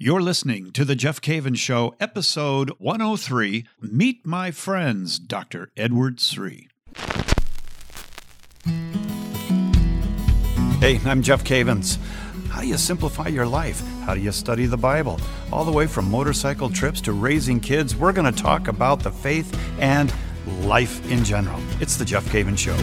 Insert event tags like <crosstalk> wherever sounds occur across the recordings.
You're listening to The Jeff Cavins Show, episode 103 Meet My Friends, Dr. Edward Sri. Hey, I'm Jeff Cavins. How do you simplify your life? How do you study the Bible? All the way from motorcycle trips to raising kids, we're going to talk about the faith and life in general. It's The Jeff Cavins Show.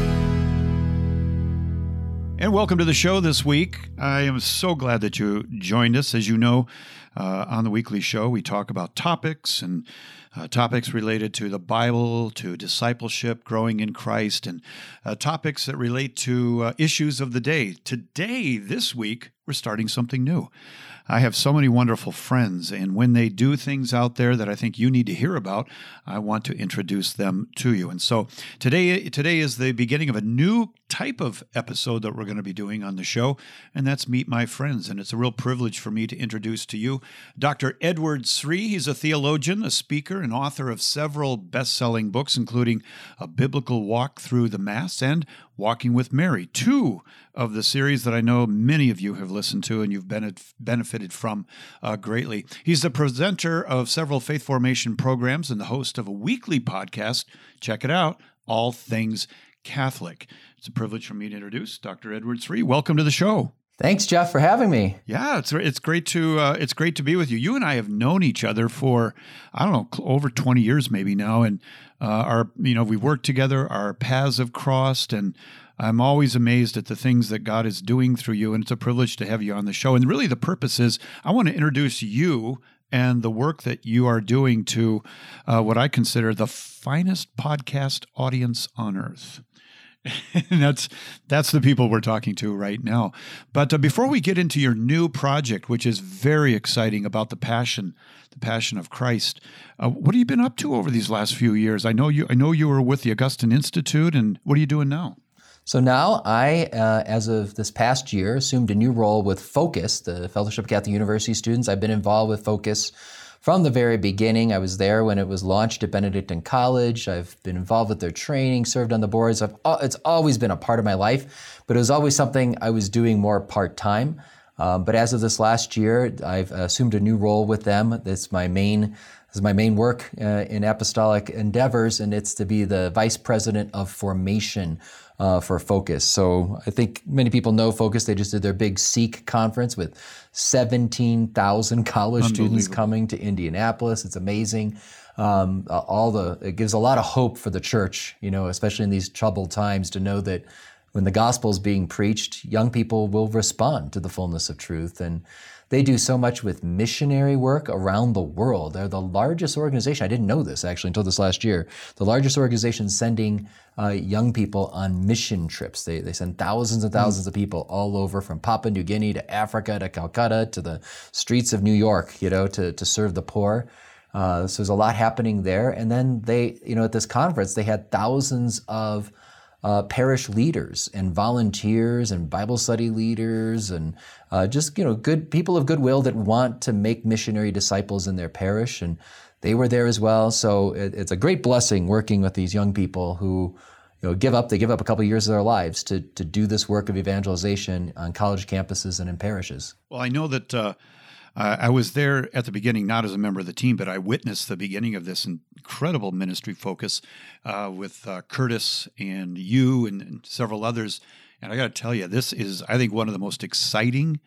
And welcome to the show this week. I am so glad that you joined us. As you know, uh, on the weekly show, we talk about topics and uh, topics related to the Bible, to discipleship, growing in Christ, and uh, topics that relate to uh, issues of the day. Today, this week, we're starting something new. I have so many wonderful friends, and when they do things out there that I think you need to hear about, I want to introduce them to you. And so today, today is the beginning of a new type of episode that we're going to be doing on the show, and that's Meet My Friends. And it's a real privilege for me to introduce to you Dr. Edward Sri. He's a theologian, a speaker, and author of several best selling books, including A Biblical Walk Through the Mass and Walking with Mary, two of the series that I know many of you have listened to and you've benefited from uh, greatly. He's the presenter of several faith formation programs and the host of a weekly podcast. Check it out, All Things Catholic. It's a privilege for me to introduce Dr. Edward Sri. Welcome to the show. Thanks, Jeff, for having me. Yeah, it's it's great to uh, it's great to be with you. You and I have known each other for I don't know over twenty years maybe now, and uh, our you know we worked together. Our paths have crossed, and I'm always amazed at the things that God is doing through you, and it's a privilege to have you on the show. And really, the purpose is I want to introduce you and the work that you are doing to uh, what I consider the finest podcast audience on earth. <laughs> and that's that's the people we're talking to right now. But uh, before we get into your new project, which is very exciting about the passion, the passion of Christ, uh, what have you been up to over these last few years? I know you. I know you were with the Augustine Institute, and what are you doing now? So now I, uh, as of this past year, assumed a new role with Focus, the Fellowship of Catholic University students. I've been involved with Focus from the very beginning. I was there when it was launched at Benedictine College. I've been involved with their training, served on the boards. I've, it's always been a part of my life, but it was always something I was doing more part time. Um, but as of this last year, I've assumed a new role with them. That's my main this is my main work uh, in apostolic endeavors, and it's to be the vice president of formation uh, for Focus. So I think many people know Focus. They just did their big Seek conference with 17,000 <laughs> college students coming to Indianapolis. It's amazing. Um, all the it gives a lot of hope for the church, you know, especially in these troubled times, to know that when the gospel is being preached, young people will respond to the fullness of truth and they do so much with missionary work around the world. They're the largest organization. I didn't know this actually until this last year. The largest organization sending uh, young people on mission trips. They, they send thousands and thousands mm. of people all over from Papua New Guinea to Africa to Calcutta to the streets of New York, you know, to, to serve the poor. Uh, so there's a lot happening there. And then they, you know, at this conference, they had thousands of uh, parish leaders and volunteers and Bible study leaders and uh, just you know good people of goodwill that want to make missionary disciples in their parish and they were there as well. So it, it's a great blessing working with these young people who you know give up they give up a couple of years of their lives to to do this work of evangelization on college campuses and in parishes. Well, I know that. Uh uh, I was there at the beginning, not as a member of the team, but I witnessed the beginning of this incredible ministry focus uh, with uh, Curtis and you and, and several others. And I got to tell you, this is, I think, one of the most exciting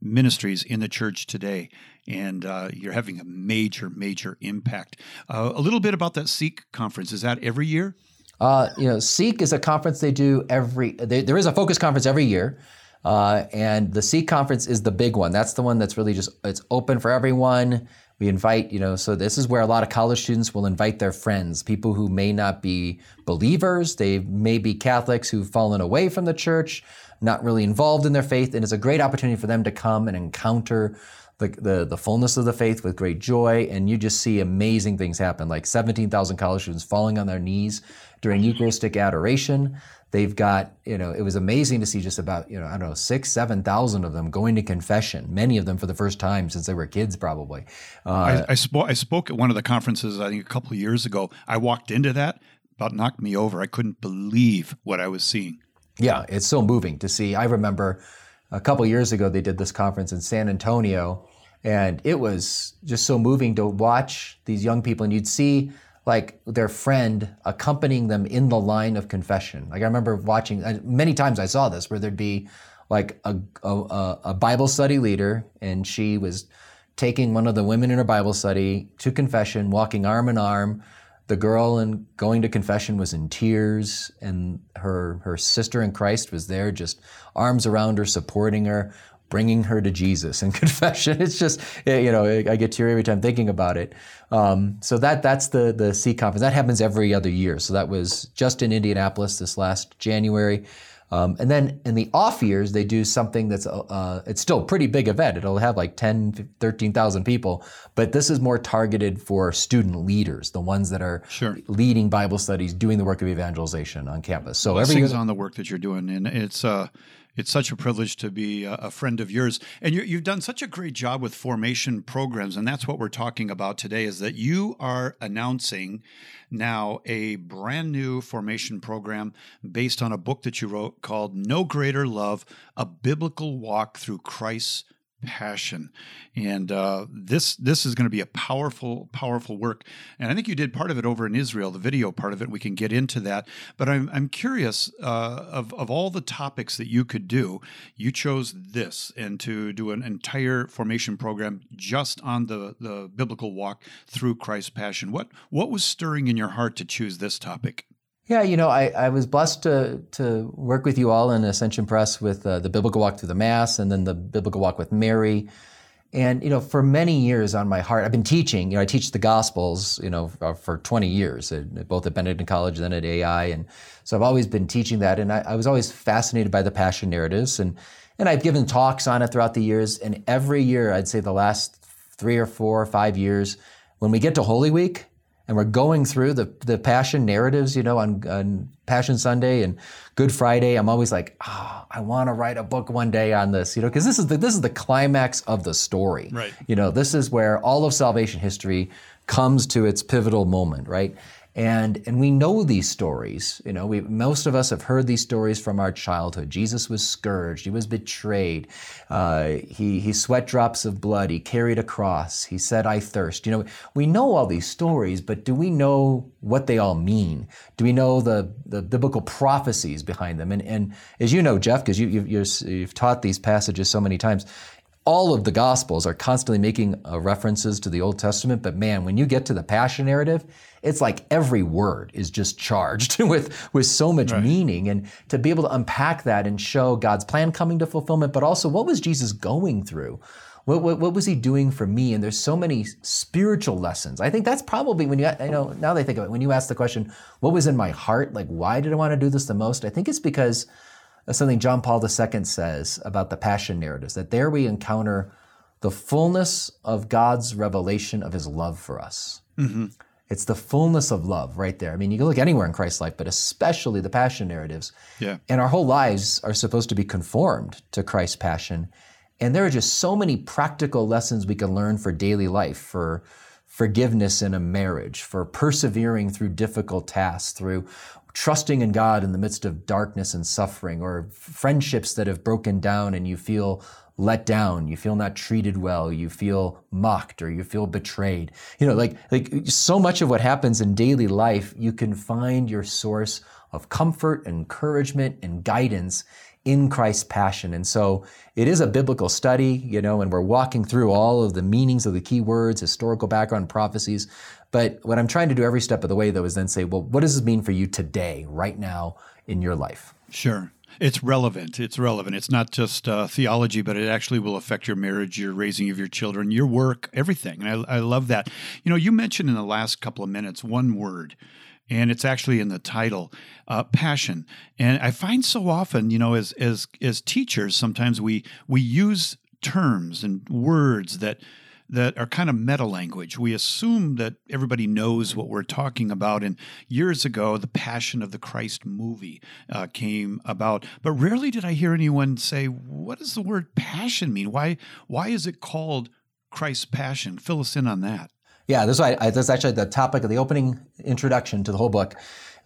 ministries in the church today. And uh, you're having a major, major impact. Uh, a little bit about that Seek conference. Is that every year? Uh, you know, Seek is a conference they do every. They, there is a focus conference every year. Uh, and the Seek conference is the big one. That's the one that's really just it's open for everyone. We invite, you know, so this is where a lot of college students will invite their friends, people who may not be believers, they may be Catholics who've fallen away from the church, not really involved in their faith, and it's a great opportunity for them to come and encounter the, the, the fullness of the faith with great joy, and you just see amazing things happen, like 17,000 college students falling on their knees during Eucharistic adoration. They've got, you know, it was amazing to see just about, you know, I don't know, six, 7,000 of them going to confession, many of them for the first time since they were kids, probably. Uh, I, I, spoke, I spoke at one of the conferences, I think a couple of years ago. I walked into that, about knocked me over. I couldn't believe what I was seeing. Yeah, it's so moving to see. I remember a couple years ago, they did this conference in San Antonio And it was just so moving to watch these young people, and you'd see like their friend accompanying them in the line of confession. Like I remember watching uh, many times I saw this where there'd be like a, a, a Bible study leader, and she was taking one of the women in her Bible study to confession, walking arm in arm. The girl and going to confession was in tears, and her her sister in Christ was there, just arms around her, supporting her bringing her to Jesus in <laughs> confession. It's just, you know, I get teary every time thinking about it. Um, so that that's the the Seek conference. That happens every other year. So that was just in Indianapolis this last January. Um, and then in the off years, they do something that's, uh, it's still a pretty big event. It'll have like 10, 13,000 people, but this is more targeted for student leaders, the ones that are sure. leading Bible studies, doing the work of evangelization on campus. So every year. on the work that you're doing. And it's, uh, it's such a privilege to be a friend of yours, and you, have done such a great job with formation programs, and that's what we're talking about today. Is that you are announcing now a brand new formation program based on a book that you wrote called "No Greater Love: A Biblical Walk Through Christ's passion. And uh, this this is going to be a powerful, powerful work. And I think you did part of it over in Israel, the video part of it. We can get into that. But I'm, I'm curious uh, of, of all the topics that you could do, you chose this and to do an entire formation program just on the, the biblical walk through Christ's passion. What, what was stirring in your heart to choose this topic? Yeah, you know, I, I was blessed to to work with you all in Ascension Press with uh, the Biblical Walk through the Mass and then the Biblical Walk with Mary. And you know, for many years on my heart, I've been teaching. You know, I teach the Gospels. You know, for 20 years, both at Benedict College and then at AI, and so I've always been teaching that. And I, I was always fascinated by the Passion narratives, and and I've given talks on it throughout the years. And every year, I'd say the last three or four or five years, when we get to Holy Week, and we're going through the the passion narratives, you know, on, on Passion Sunday and Good Friday, I'm always like, oh, I want to write a book one day on this, you know, because this is the this is the climax of the story. Right. You know, this is where all of salvation history comes to its pivotal moment, right? And, and we know these stories. You know, we, most of us have heard these stories from our childhood. Jesus was scourged. He was betrayed. Uh, he, he sweat drops of blood. He carried a cross. He said, I thirst. You know, we know all these stories, but do we know what they all mean? Do we know the, the biblical prophecies behind them? And, and as you know, Jeff, because you, you've, you've taught these passages so many times, all of the Gospels are constantly making uh, references to the Old Testament, but man, when you get to the Passion narrative, it's like every word is just charged <laughs> with, with so much right. meaning. And to be able to unpack that and show God's plan coming to fulfillment, but also what was Jesus going through? What, what, what was he doing for me? And there's so many spiritual lessons. I think that's probably when you, you know, now they think of it, when you ask the question, what was in my heart? Like, why did I want to do this the most? I think it's because something John Paul II says about the passion narratives, that there we encounter the fullness of God's revelation of his love for us. Mm-hmm. It's the fullness of love right there. I mean, you can look anywhere in Christ's life, but especially the passion narratives. Yeah. And our whole lives are supposed to be conformed to Christ's passion. And there are just so many practical lessons we can learn for daily life, for forgiveness in a marriage, for persevering through difficult tasks, through trusting in God in the midst of darkness and suffering, or friendships that have broken down and you feel let down, you feel not treated well, you feel mocked or you feel betrayed. You know, like like so much of what happens in daily life, you can find your source of comfort, encouragement, and guidance in Christ's passion. And so it is a biblical study, you know, and we're walking through all of the meanings of the key words, historical background, prophecies. But what I'm trying to do every step of the way, though, is then say, well, what does this mean for you today, right now in your life? Sure. It's relevant. It's relevant. It's not just uh, theology, but it actually will affect your marriage, your raising of your children, your work, everything. And I, I love that. You know, you mentioned in the last couple of minutes one word and it's actually in the title uh, passion and i find so often you know as as as teachers sometimes we we use terms and words that that are kind of meta language. We assume that everybody knows what we're talking about. And years ago, the Passion of the Christ movie uh, came about, but rarely did I hear anyone say, "What does the word passion mean? Why why is it called Christ's Passion?" Fill us in on that. Yeah, that's why I, that's actually the topic of the opening introduction to the whole book.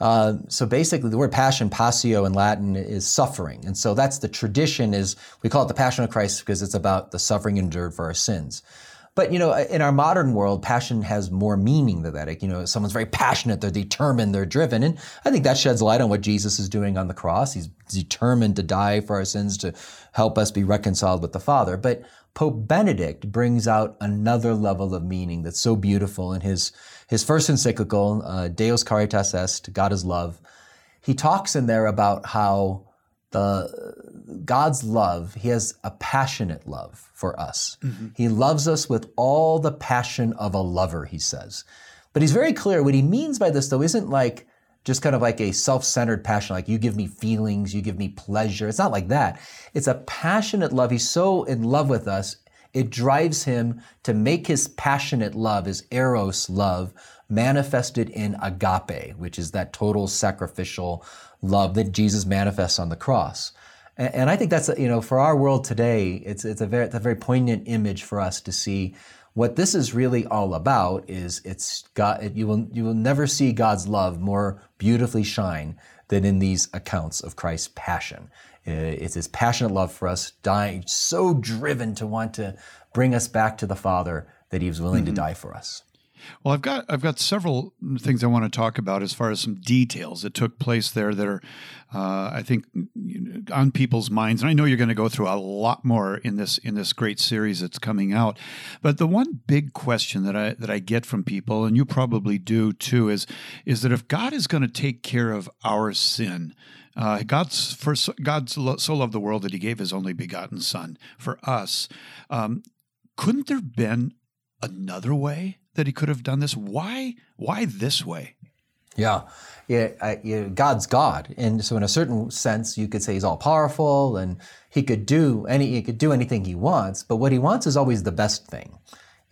Uh, so basically, the word passion, passio in Latin, is suffering, and so that's the tradition. Is we call it the Passion of Christ because it's about the suffering endured for our sins. But you know, in our modern world, passion has more meaning than that. Like, you know, someone's very passionate, they're determined, they're driven, and I think that sheds light on what Jesus is doing on the cross. He's determined to die for our sins to help us be reconciled with the Father. But Pope Benedict brings out another level of meaning that's so beautiful in his his first encyclical, uh, Deus Caritas Est, God is Love. He talks in there about how the God's love, He has a passionate love for us. Mm-hmm. He loves us with all the passion of a lover, he says. But he's very clear. What he means by this, though, isn't like just kind of like a self centered passion, like you give me feelings, you give me pleasure. It's not like that. It's a passionate love. He's so in love with us, it drives him to make his passionate love, his eros love, manifested in agape, which is that total sacrificial love that Jesus manifests on the cross. And, and I think that's, you know, for our world today, it's, it's, a very, it's a very poignant image for us to see what this is really all about is it's God, you will, you will never see God's love more beautifully shine than in these accounts of Christ's passion. It's his passionate love for us, dying, so driven to want to bring us back to the Father that he was willing mm-hmm. to die for us. Well, I've got I've got several things I want to talk about as far as some details that took place there that are, uh, I think, on people's minds. And I know you're going to go through a lot more in this in this great series that's coming out. But the one big question that I that I get from people, and you probably do too, is is that if God is going to take care of our sin. Uh, God's first, God so loved the world that He gave His only begotten Son for us. Um, couldn't there have been another way that he could have done this? Why? Why this way? Yeah, yeah, I, God's God, and so in a certain sense, you could say He's all powerful, and He could do any He could do anything He wants. But what He wants is always the best thing,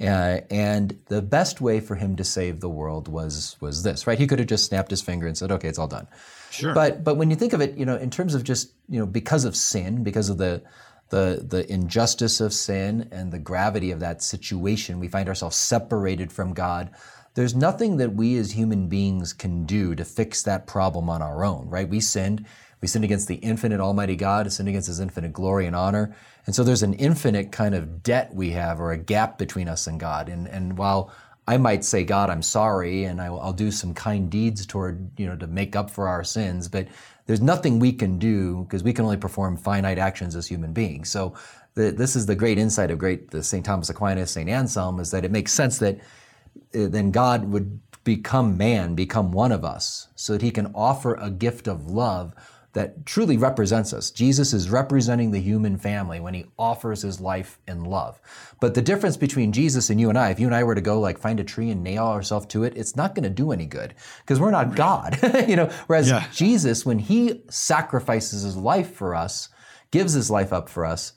uh, and the best way for Him to save the world was was this, right? He could have just snapped His finger and said, "Okay, it's all done." Sure. But but when you think of it, you know, in terms of just you know because of sin, because of the the, the injustice of sin and the gravity of that situation, we find ourselves separated from God. There's nothing that we as human beings can do to fix that problem on our own, right? We sinned. We sinned against the infinite Almighty God, sinned against His infinite glory and honor. And so there's an infinite kind of debt we have or a gap between us and God. And, and while I might say, God, I'm sorry, and I, will do some kind deeds toward, you know, to make up for our sins, but there's nothing we can do because we can only perform finite actions as human beings. So the, this is the great insight of great the St. Thomas Aquinas, St. Anselm, is that it makes sense that uh, then God would become man, become one of us, so that he can offer a gift of love that truly represents us. Jesus is representing the human family when he offers his life in love. But the difference between Jesus and you and I, if you and I were to go like find a tree and nail ourselves to it, it's not going to do any good because we're not God. <laughs> you know, whereas yeah. Jesus when he sacrifices his life for us, gives his life up for us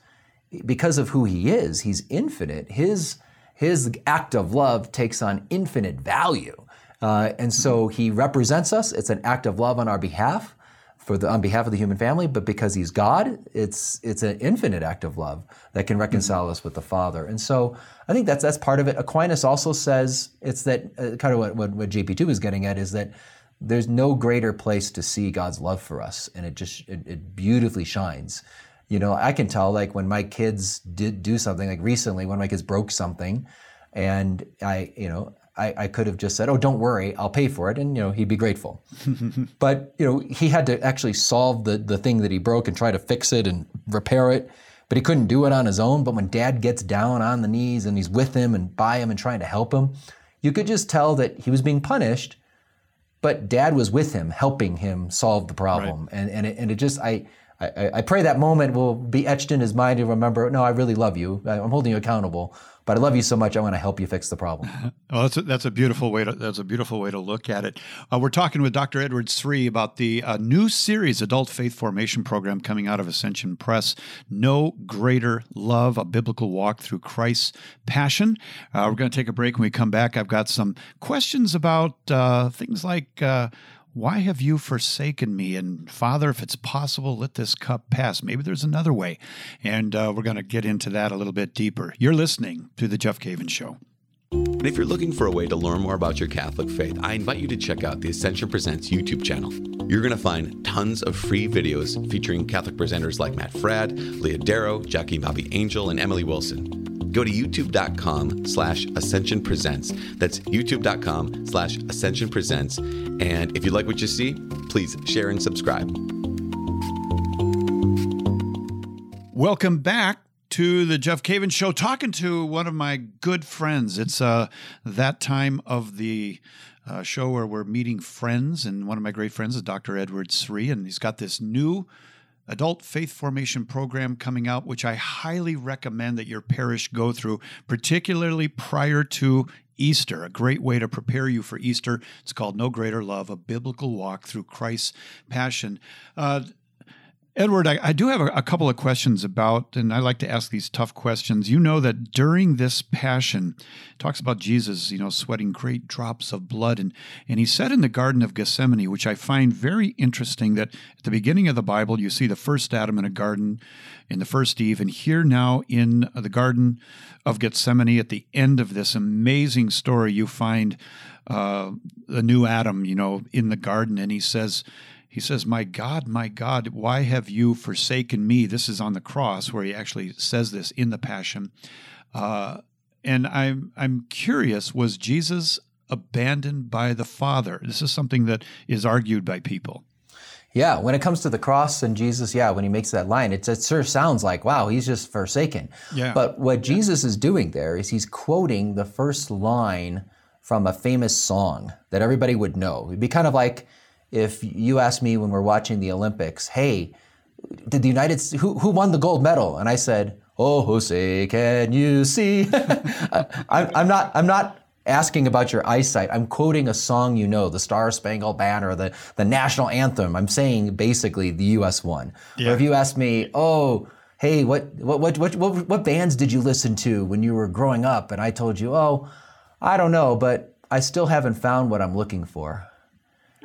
because of who he is, he's infinite. His his act of love takes on infinite value. Uh, and so he represents us. It's an act of love on our behalf for the, on behalf of the human family, but because he's God, it's it's an infinite act of love that can reconcile mm-hmm. us with the Father. And so I think that's that's part of it. Aquinas also says it's that uh, kind of what, what, what JP2 is getting at is that there's no greater place to see God's love for us, and it just it, it beautifully shines. You know, I can tell like when my kids did do something, like recently when my kids broke something, and I, you know, I, I, could have just said, "Oh, don't worry, I'll pay for it," and you know he'd be grateful. <laughs> but you know he had to actually solve the the thing that he broke and try to fix it and repair it. But he couldn't do it on his own. But when Dad gets down on the knees and he's with him and by him and trying to help him, you could just tell that he was being punished. But Dad was with him, helping him solve the problem, right. and and it, and it just I. I, I pray that moment will be etched in his mind to remember, no, I really love you. I'm holding you accountable but I love you so much. I want to help you fix the problem. <laughs> oh, that's a, that's a beautiful way to that's a beautiful way to look at it. Uh, we're talking with Dr. Edward Sri about the uh, new series, Adult Faith Formation Program, coming out of Ascension Press. No greater love: a biblical walk through Christ's passion. Uh, we're going to take a break. When we come back, I've got some questions about uh, things like uh, why have you forsaken me? And Father, if it's possible, let this cup pass. Maybe there's another way. And uh, we're going to get into that a little bit deeper. You're listening to The Jeff Cavins Show. And if you're looking for a way to learn more about your Catholic faith, I invite you to check out the Ascension Presents YouTube channel. You're going to find tons of free videos featuring Catholic presenters like Matt Fradd, Leah Darrow, Jackie Bobby Angel, and Emily Wilson. Go to youtube.com slash ascension presents. That's youtube.com slash ascension presents. And if you like what you see, please share and subscribe. Welcome back to the Jeff Cavins Show, talking to one of my good friends. It's uh, that time of the uh, show where we're meeting friends, and one of my great friends is Dr. Edward Sri, and he's got this new adult faith formation program coming out, which I highly recommend that your parish go through, particularly prior to Easter, a great way to prepare you for Easter. It's called No Greater Love, a biblical walk through Christ's passion. Uh, Edward, I, I do have a, a, couple of questions about, and I like to ask these tough questions. You know that during this passion, talks about Jesus, you know, sweating great drops of blood, and and he said in the Garden of Gethsemane, which I find very interesting, that at the beginning of the Bible you see the first Adam in a garden, in the first Eve, and here now in the Garden of Gethsemane, at the end of this amazing story, you find uh, the new Adam, you know, in the garden, and he says he says, My God, my God, why have you forsaken me? This is on the cross where he actually says this in the Passion. Uh, and I'm, I'm curious, was Jesus abandoned by the Father? This is something that is argued by people. Yeah, when it comes to the cross and Jesus, yeah, when he makes that line, it, it sort of sounds like, wow, he's just forsaken. Yeah. But what Jesus is doing there is he's quoting the first line from a famous song that everybody would know. It'd be kind of like if you ask me when we're watching the Olympics, hey, did the United who who won the gold medal? And I said, Oh, Jose, can you see? <laughs> I, I'm not. I'm not asking about your eyesight. I'm quoting a song you know, the Star Spangled Banner, the the national anthem. I'm saying basically the U.S. won. Yeah. Or if you ask me, oh. Hey, what, what what what what what bands did you listen to when you were growing up? And I told you, oh, I don't know, but I still haven't found what I'm looking for.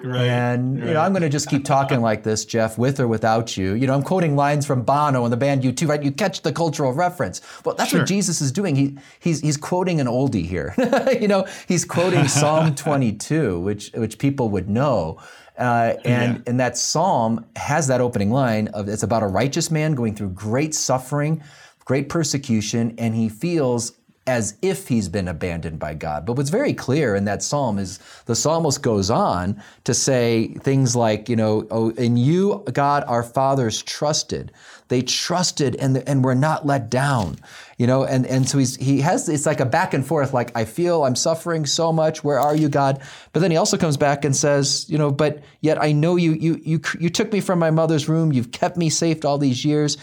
Right, and right. you know, I'm going to just keep talking like this, Jeff, with or without you. You know, I'm quoting lines from Bono and the band U2, right? You catch the cultural reference. Well, that's sure. what Jesus is doing. He he's he's quoting an oldie here. <laughs> you know, he's quoting Psalm <laughs> 22, which which people would know. Uh, and yeah. and that psalm has that opening line of it's about a righteous man going through great suffering, great persecution, and he feels as if he's been abandoned by God. But what's very clear in that psalm is the psalmist goes on to say things like, you know, oh, in you, God, our fathers trusted. They trusted and, and were not let down, you know, and, and so he's, he has, it's like a back and forth, like, I feel I'm suffering so much. Where are you, God? But then he also comes back and says, you know, but yet I know you, you, you, you took me from my mother's womb. You've kept me safe all these years.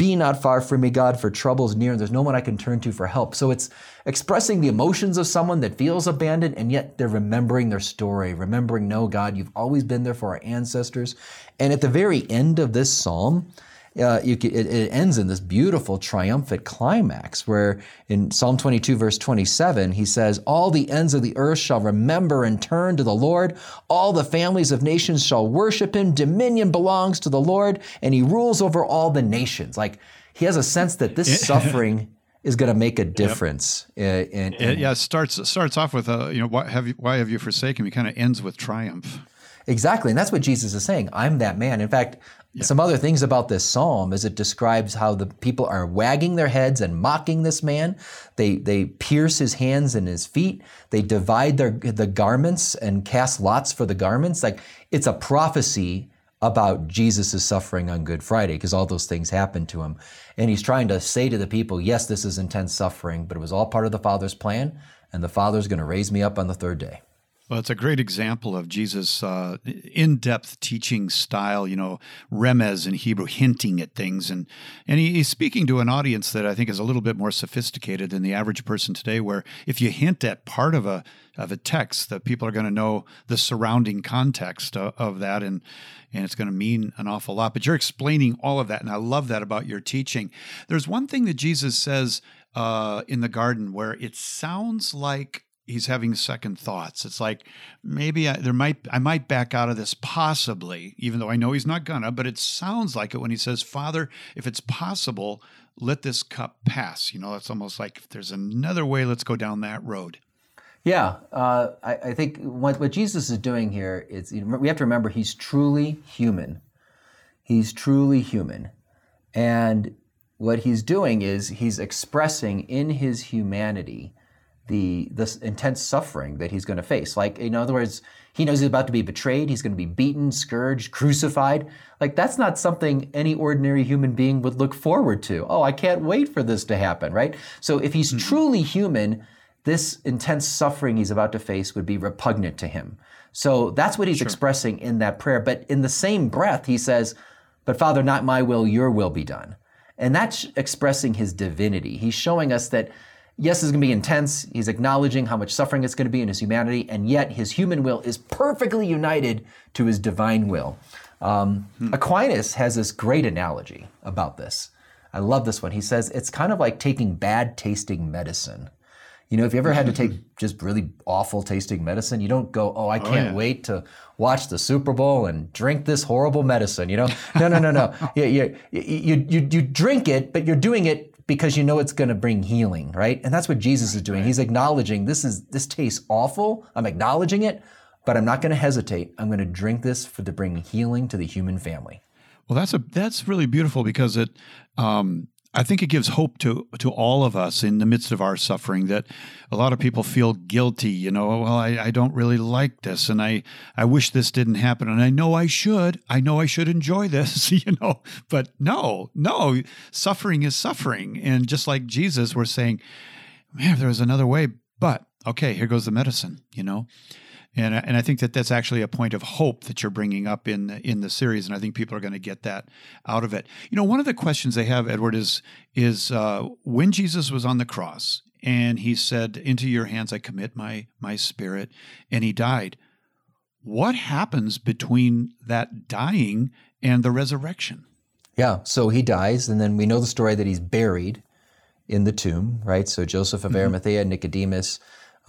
Be not far from me, God, for trouble's near, and there's no one I can turn to for help. So it's expressing the emotions of someone that feels abandoned, and yet they're remembering their story, remembering, no, God, you've always been there for our ancestors. And at the very end of this psalm, uh, it, it, ends in this beautiful triumphant climax where in Psalm 22, verse 27, he says, All the ends of the earth shall remember and turn to the Lord. All the families of nations shall worship him. Dominion belongs to the Lord, and he rules over all the nations. Like he has a sense that this <laughs> suffering is going to make a difference. Yep. In, in, yeah, it starts starts off with, uh, you know, why have you, why have you forsaken me? Kind of ends with triumph. Exactly. And that's what Jesus is saying. I'm that man. In fact, yeah. some other things about this psalm is it describes how the people are wagging their heads and mocking this man. They, they pierce his hands and his feet. They divide their, the garments and cast lots for the garments. Like it's a prophecy about Jesus' suffering on Good Friday because all those things happened to him. And he's trying to say to the people, yes, this is intense suffering, but it was all part of the Father's plan, and the Father's going to raise me up on the third day. Well, it's a great example of Jesus' uh, in-depth teaching style. You know, remez in Hebrew, hinting at things, and and he, he's speaking to an audience that I think is a little bit more sophisticated than the average person today. Where if you hint at part of a of a text, that people are going to know the surrounding context of, of that, and and it's going to mean an awful lot. But you're explaining all of that, and I love that about your teaching. There's one thing that Jesus says uh, in the garden where it sounds like he's having second thoughts. It's like maybe I, there might I might back out of this possibly, even though I know he's not gonna. But it sounds like it when he says, "Father, if it's possible, let this cup pass." You know, it's almost like if there's another way, let's go down that road. Yeah, uh, I, I, think what, what, Jesus is doing here is we have to remember he's truly human. He's truly human. And what he's doing is he's expressing in his humanity the this intense suffering that he's going to face. Like in other words, he knows he's about to be betrayed, he's going to be beaten, scourged, crucified. Like that's not something any ordinary human being would look forward to. Oh, I can't wait for this to happen, right? So if he's mm-hmm. truly human, this intense suffering he's about to face would be repugnant to him. So that's what he's sure. expressing in that prayer. But in the same breath, he says, But Father, not my will, your will be done. And that's expressing his divinity. He's showing us that, yes, it's going to be intense. He's acknowledging how much suffering it's going to be in his humanity, and yet his human will is perfectly united to his divine will. Um, hmm. Aquinas has this great analogy about this. I love this one. He says it's kind of like taking bad tasting medicine. You know, if you ever had to take <laughs> just really awful tasting medicine, you don't go, "Oh, I oh, can't oh, yeah. wait to watch the Super Bowl and drink this horrible medicine." You know, no, no, no, no. <laughs> you, you, you, you, you drink it, but you're doing it because you know it's going to bring healing, right? And that's what Jesus is doing. He's acknowledging this is this tastes awful. I'm acknowledging it, but I'm not going to hesitate. I'm going to drink this for to bring healing to the human family. Well, that's a that's really beautiful because it um, I think it gives hope to to all of us in the midst of our suffering that a lot of people feel guilty, you know, well, I, I don't really like this and I, I wish this didn't happen. And I know I should. I know I should enjoy this, <laughs> you know. But no, no, suffering is suffering. And just like Jesus, we're saying, man, if there was another way, but okay, here goes the medicine, you know. And, and I think that that's actually a point of hope that you're bringing up in the, in the series, and I think people are going to get that out of it. You know, one of the questions they have, Edward, is is uh, when Jesus was on the cross and he said, "Into your hands I commit my my spirit," and he died. What happens between that dying and the resurrection? Yeah, so he dies, and then we know the story that he's buried in the tomb, right? So Joseph of mm-hmm. Arimathea, Nicodemus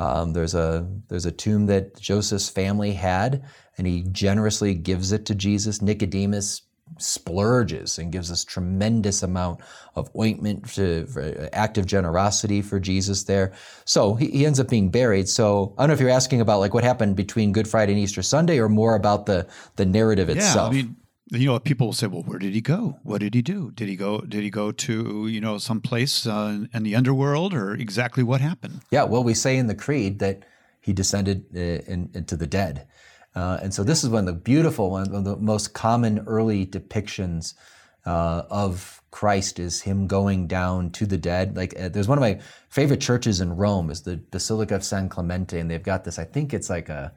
um, there's a there's a tomb that Joseph's family had, and he generously gives it to Jesus. Nicodemus splurges and gives this tremendous amount of ointment to active generosity for Jesus there. So he, he, ends up being buried. So I don't know if you're asking about like what happened between Good Friday and Easter Sunday or more about the the narrative yeah, itself. I mean, you know, people will say, "Well, where did he go? What did he do? Did he go? Did he go to you know some place uh, in the underworld, or exactly what happened?" Yeah, well, we say in the creed that he descended uh, in, into the dead, uh, and so this is one of the beautiful, one of the most common early depictions uh, of Christ is him going down to the dead. Like, uh, there's one of my favorite churches in Rome is the Basilica of San Clemente, and they've got this. I think it's like a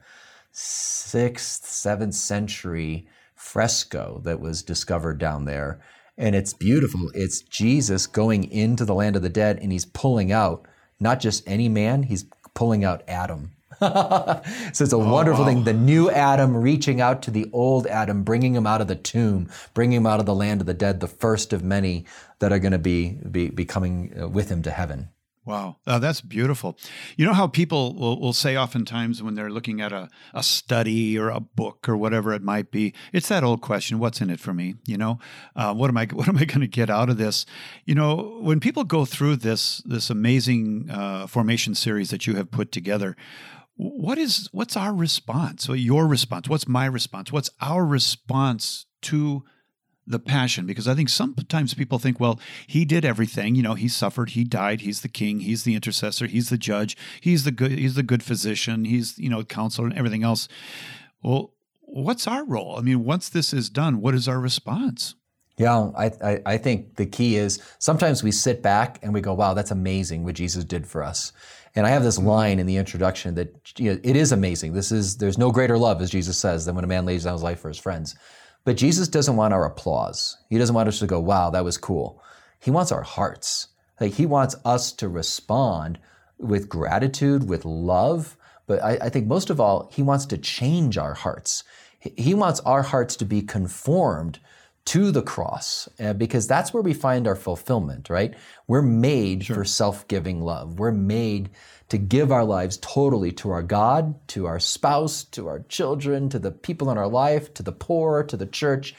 sixth, seventh century fresco that was discovered down there. And it's beautiful. It's Jesus going into the land of the dead and he's pulling out not just any man, he's pulling out Adam. <laughs> so it's a oh, wonderful wow. thing. The new Adam reaching out to the old Adam, bringing him out of the tomb, bringing him out of the land of the dead, the first of many that are going to be, be, be coming uh, with him to heaven. Wow, oh, that's beautiful. You know how people will, will say oftentimes when they're looking at a, a study or a book or whatever it might be, it's that old question: "What's in it for me?" You know, uh, what am I <laughs> what am I going to get out of this? You know, when people go through this this amazing uh, formation series that you have put together, what is what's our response? Your response? What's my response? What's our response to the passion because I think sometimes people think, well, he did everything. You know, he suffered, he died, he's the king, he's the intercessor, he's the judge, he's the good, he's the good physician, he's you know counselor and everything else. Well, what's our role? I mean, once this is done, what is our response? Yeah, I, I, I think the key is sometimes we sit back and we go, wow, that's amazing what Jesus did for us. And I have this line in the introduction that you know, it is amazing. This is there's no greater love, as Jesus says, than when a man lays down his life for his friends. But Jesus doesn't want our applause. He doesn't want us to go, wow, that was cool. He wants our hearts. Like he wants us to respond with gratitude, with love. But I, I think most of all, he wants to change our hearts. He wants our hearts to be conformed to the cross uh, because that's where we find our fulfillment, right? We're made sure. for self giving love. We're made to give our lives totally to our God, to our spouse, to our children, to the people in our life, to the poor, to the church.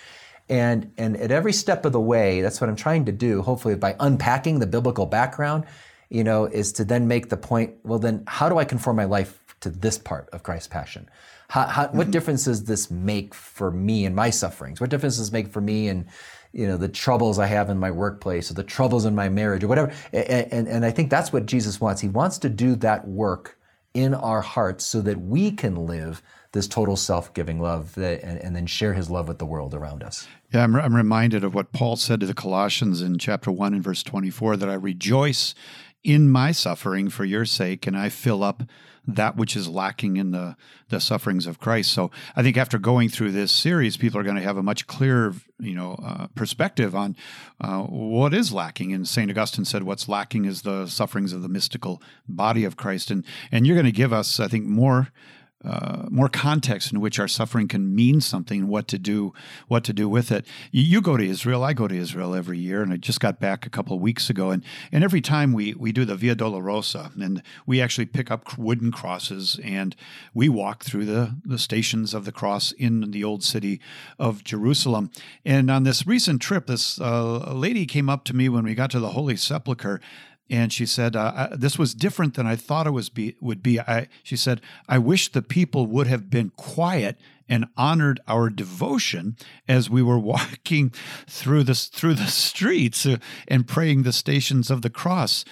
And, and at every step of the way, that's what I'm trying to do, hopefully by unpacking the biblical background, you know, is to then make the point, well, then how do I conform my life to this part of Christ's passion? How, how, mm-hmm. What difference does this make for me and my sufferings? What difference does it make for me and you know the troubles I have in my workplace or the troubles in my marriage or whatever? And, and, and I think that's what Jesus wants. He wants to do that work in our hearts so that we can live this total self-giving love that, and, and, then share his love with the world around us. Yeah, I'm, I'm reminded of what Paul said to the Colossians in chapter 1 and verse 24 that I rejoice in my suffering for your sake and I fill up that which is lacking in the the sufferings of Christ. So I think after going through this series, people are going to have a much clearer, you know, uh, perspective on uh, what is lacking. And Saint Augustine said, "What's lacking is the sufferings of the mystical body of Christ." And and you're going to give us, I think, more uh, more context in which our suffering can mean something, what to do, what to do with it. You, you, go to Israel, I go to Israel every year, and I just got back a couple of weeks ago, and and every time we we do the Via Dolorosa, and we actually pick up wooden crosses and we walk through the the stations of the cross in the old city of Jerusalem. And on this recent trip, this uh, lady came up to me when we got to the Holy Sepulchre and she said, uh, "This was different than I thought it was be would be." I, she said, "I wish the people would have been quiet and honored our devotion as we were walking <laughs> through the through the streets uh, and praying the stations of the cross."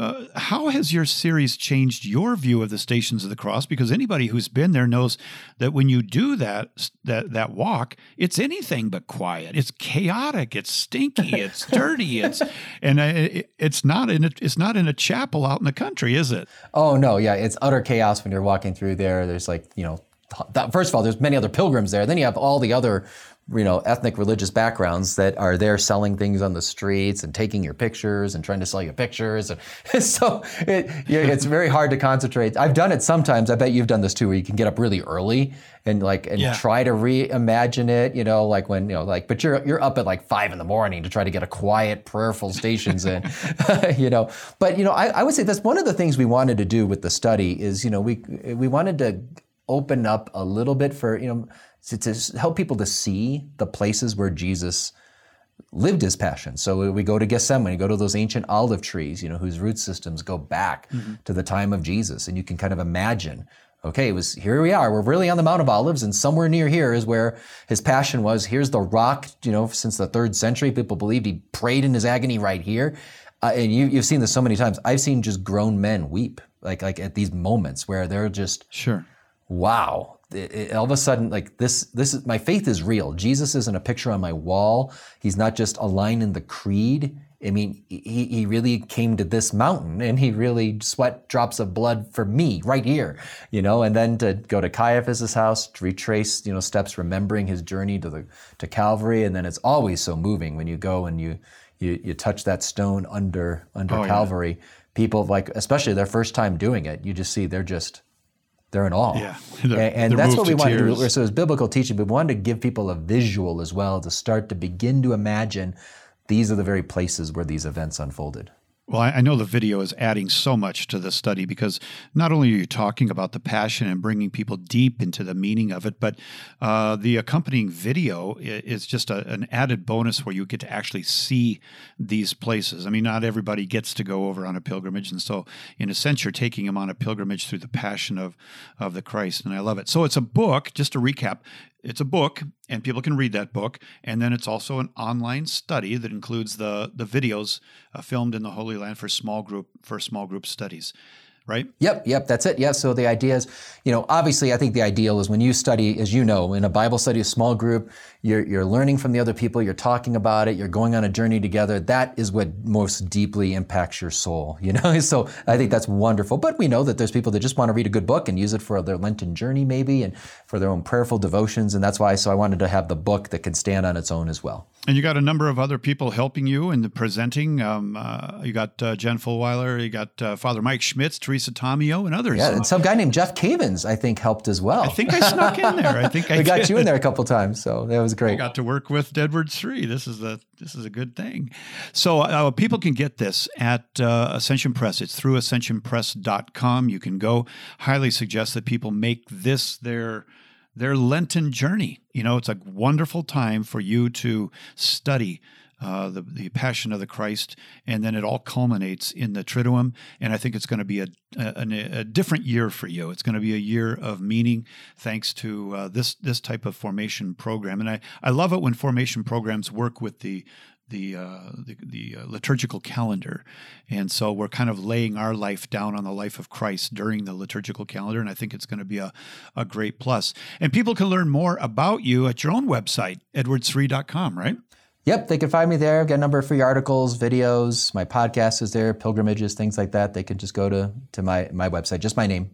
Uh, how has your series changed your view of the Stations of the Cross? Because anybody who's been there knows that when you do that that that walk, it's anything but quiet. It's chaotic. It's stinky. <laughs> It's dirty. It's and it, it's not in a, it's not in a chapel out in the country, is it? Oh no, yeah, it's utter chaos when you're walking through there. There's like you know first of all, there's many other pilgrims there. Then you have all the other you know, ethnic religious backgrounds that are there selling things on the streets and taking your pictures and trying to sell you pictures. And <laughs> so it, it's very hard to concentrate. I've done it sometimes. I bet you've done this too, where you can get up really early and like and yeah. try to reimagine it. You know, like when you know, like, but you're you're up at like five in the morning to try to get a quiet, prayerful stations in. <laughs> you know, but you know, I, I would say that's one of the things we wanted to do with the study is you know we we wanted to open up a little bit for you know to, help people to see the places where Jesus lived his passion. So we go to Gethsemane, go to those ancient olive trees, you know, whose root systems go back mm-hmm. to the time of Jesus, and you can kind of imagine. Okay, it was here we are. We're really on the Mount of Olives, and somewhere near here is where his passion was. Here's the rock, you know, since the third century, people believed he prayed in his agony right here. Uh, and you, you've seen this so many times. I've seen just grown men weep, like like at these moments where they're just sure, wow, it, it, all of a sudden, like this, this is my faith is real. Jesus isn't a picture on my wall. He's not just a line in the creed. I mean, he, he really came to this mountain and he really sweat drops of blood for me right here, you know, and then to go to Caiaphas's house, to retrace, you know, steps remembering his journey to the to Calvary. And then it's always so moving when you go and you you, you touch that stone under under oh, Calvary. Yeah. People like, especially their first time doing it, you just see they're just they're in awe. Yeah. <laughs> They're, and, and that's what we wanted to do. So it's biblical teaching, but we wanted to give people a visual as well to start to begin to imagine these are the very places where these events unfolded. Well, I know the video is adding so much to the study because not only are you talking about the passion and bringing people deep into the meaning of it, but uh, the accompanying video is just a, an added bonus where you get to actually see these places. I mean, not everybody gets to go over on a pilgrimage, and so in a sense, you're taking them on a pilgrimage through the passion of of the Christ, and I love it. So it's a book. Just to recap, it's a book and people can read that book and then it's also an online study that includes the the videos uh, filmed in the holy land for small group for small group studies right? Yep, yep, that's it. Yeah. So the idea is, you know, obviously, I think the ideal is when you study, as you know, in a Bible study, a small group, you're you're learning from the other people, you're talking about it, you're going on a journey together. That is what most deeply impacts your soul. <laughs> You know, so I think that's wonderful. But we know that there's people that just want to read a good book and use it for their Lenten journey, maybe, and for their own prayerful devotions, and that's why. So I wanted to have the book that can stand on its own as well. And you got a number of other people helping you in the presenting. Um, uh, you got uh, Jen Fulwiler, you got uh, Father Mike Schmitz, Teresa Tomeo, and others. Yeah, and some guy named Jeff Cavins, I think, helped as well. I think I snuck in there. I think <laughs> I we got you in there a couple times, so that was great. I got to work with Deadward Sri. This is a this is a good thing. So uh, people can get this at uh, Ascension Press. It's through ascensionpress.com. You can go. Highly suggest that people make this their their Lenten journey. You know, it's a wonderful time for you to study uh, the the Passion of the Christ, and then it all culminates in the Triduum. And I think it's going to be a, a, a different year for you. It's going to be a year of meaning, thanks to uh, this this type of formation program. And I I love it when formation programs work with the the uh, the, the uh, liturgical calendar, and so we're kind of laying our life down on the life of Christ during the liturgical calendar, and I think it's going to be a, a great plus. And people can learn more about you at your own website, edwardsri.com, right? Yep, they can find me there. I've got a number of free articles, videos. My podcast is there, pilgrimages, things like that. They can just go to to my my website, just my name,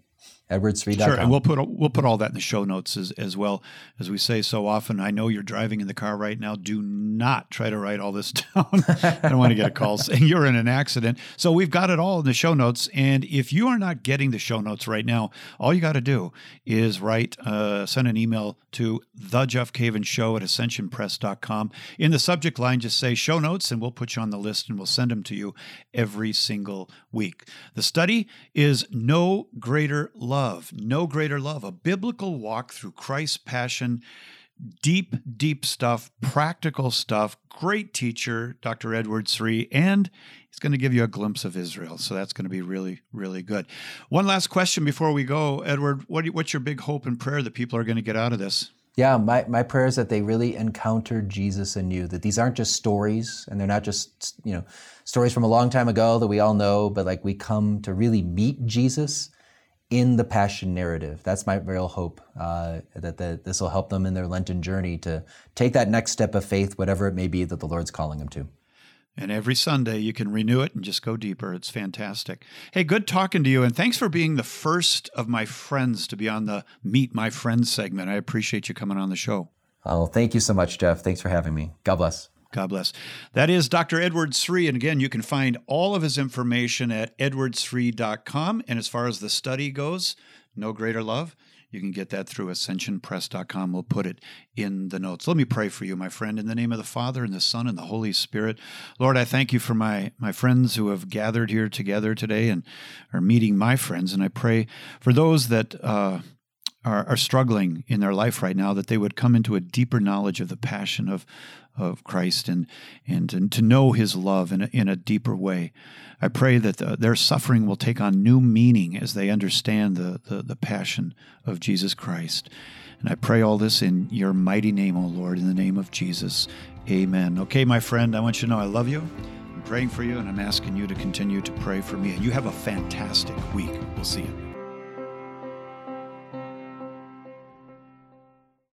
edwardsri.com. Sure, and we'll put we'll put all that in the show notes as, as well. As we say so often, I know you're driving in the car right now. Do not try to write all this <laughs> down. I don't want to get a call <laughs> saying you're in an accident. So we've got it all in the show notes. And if you are not getting the show notes right now, all you got to do is write, uh, send an email to the Jeff Cavins Show at ascensionpress.com. In the subject line, just say show notes, and we'll put you on the list and we'll send them to you every single week. The study is No Greater Love, No Greater Love, a biblical walk through Christ's passion. Deep, deep stuff, practical stuff. Great teacher, Dr. Edward Sri, and he's going to give you a glimpse of Israel. So that's going to be really, really good. One last question before we go, Edward. What, what's your big hope and prayer that people are going to get out of this? Yeah, my, my prayer is that they really encounter Jesus anew, that these aren't just stories and they're not just, you know, stories from a long time ago that we all know, but like we come to really meet Jesus in the passion narrative. That's my real hope uh, that, that this will help them in their Lenten journey to take that next step of faith, whatever it may be that the Lord's calling them to. And every Sunday you can renew it and just go deeper. It's fantastic. Hey, good talking to you. And thanks for being the first of my friends to be on the Meet My Friends segment. I appreciate you coming on the show. Oh, thank you so much, Jeff. Thanks for having me. God bless. God bless. That is Dr. Edward Sri. And again, you can find all of his information at edwardsri.com. And as far as the study goes, No Greater Love, you can get that through ascensionpress.com. We'll put it in the notes. Let me pray for you, my friend, in the name of the Father and the Son and the Holy Spirit. Lord, I thank you for my, my friends who have gathered here together today and are meeting my friends. And I pray for those that uh, are, are struggling in their life right now, that they would come into a deeper knowledge of the passion of, of Christ and, and, and to know his love in a, in a deeper way. I pray that the, their suffering will take on new meaning as they understand the, the, the passion of Jesus Christ. And I pray all this in your mighty name, O Lord, in the name of Jesus. Amen. Okay, my friend, I want you to know I love you. I'm praying for you, and I'm asking you to continue to pray for me. And you have a fantastic week. We'll see you.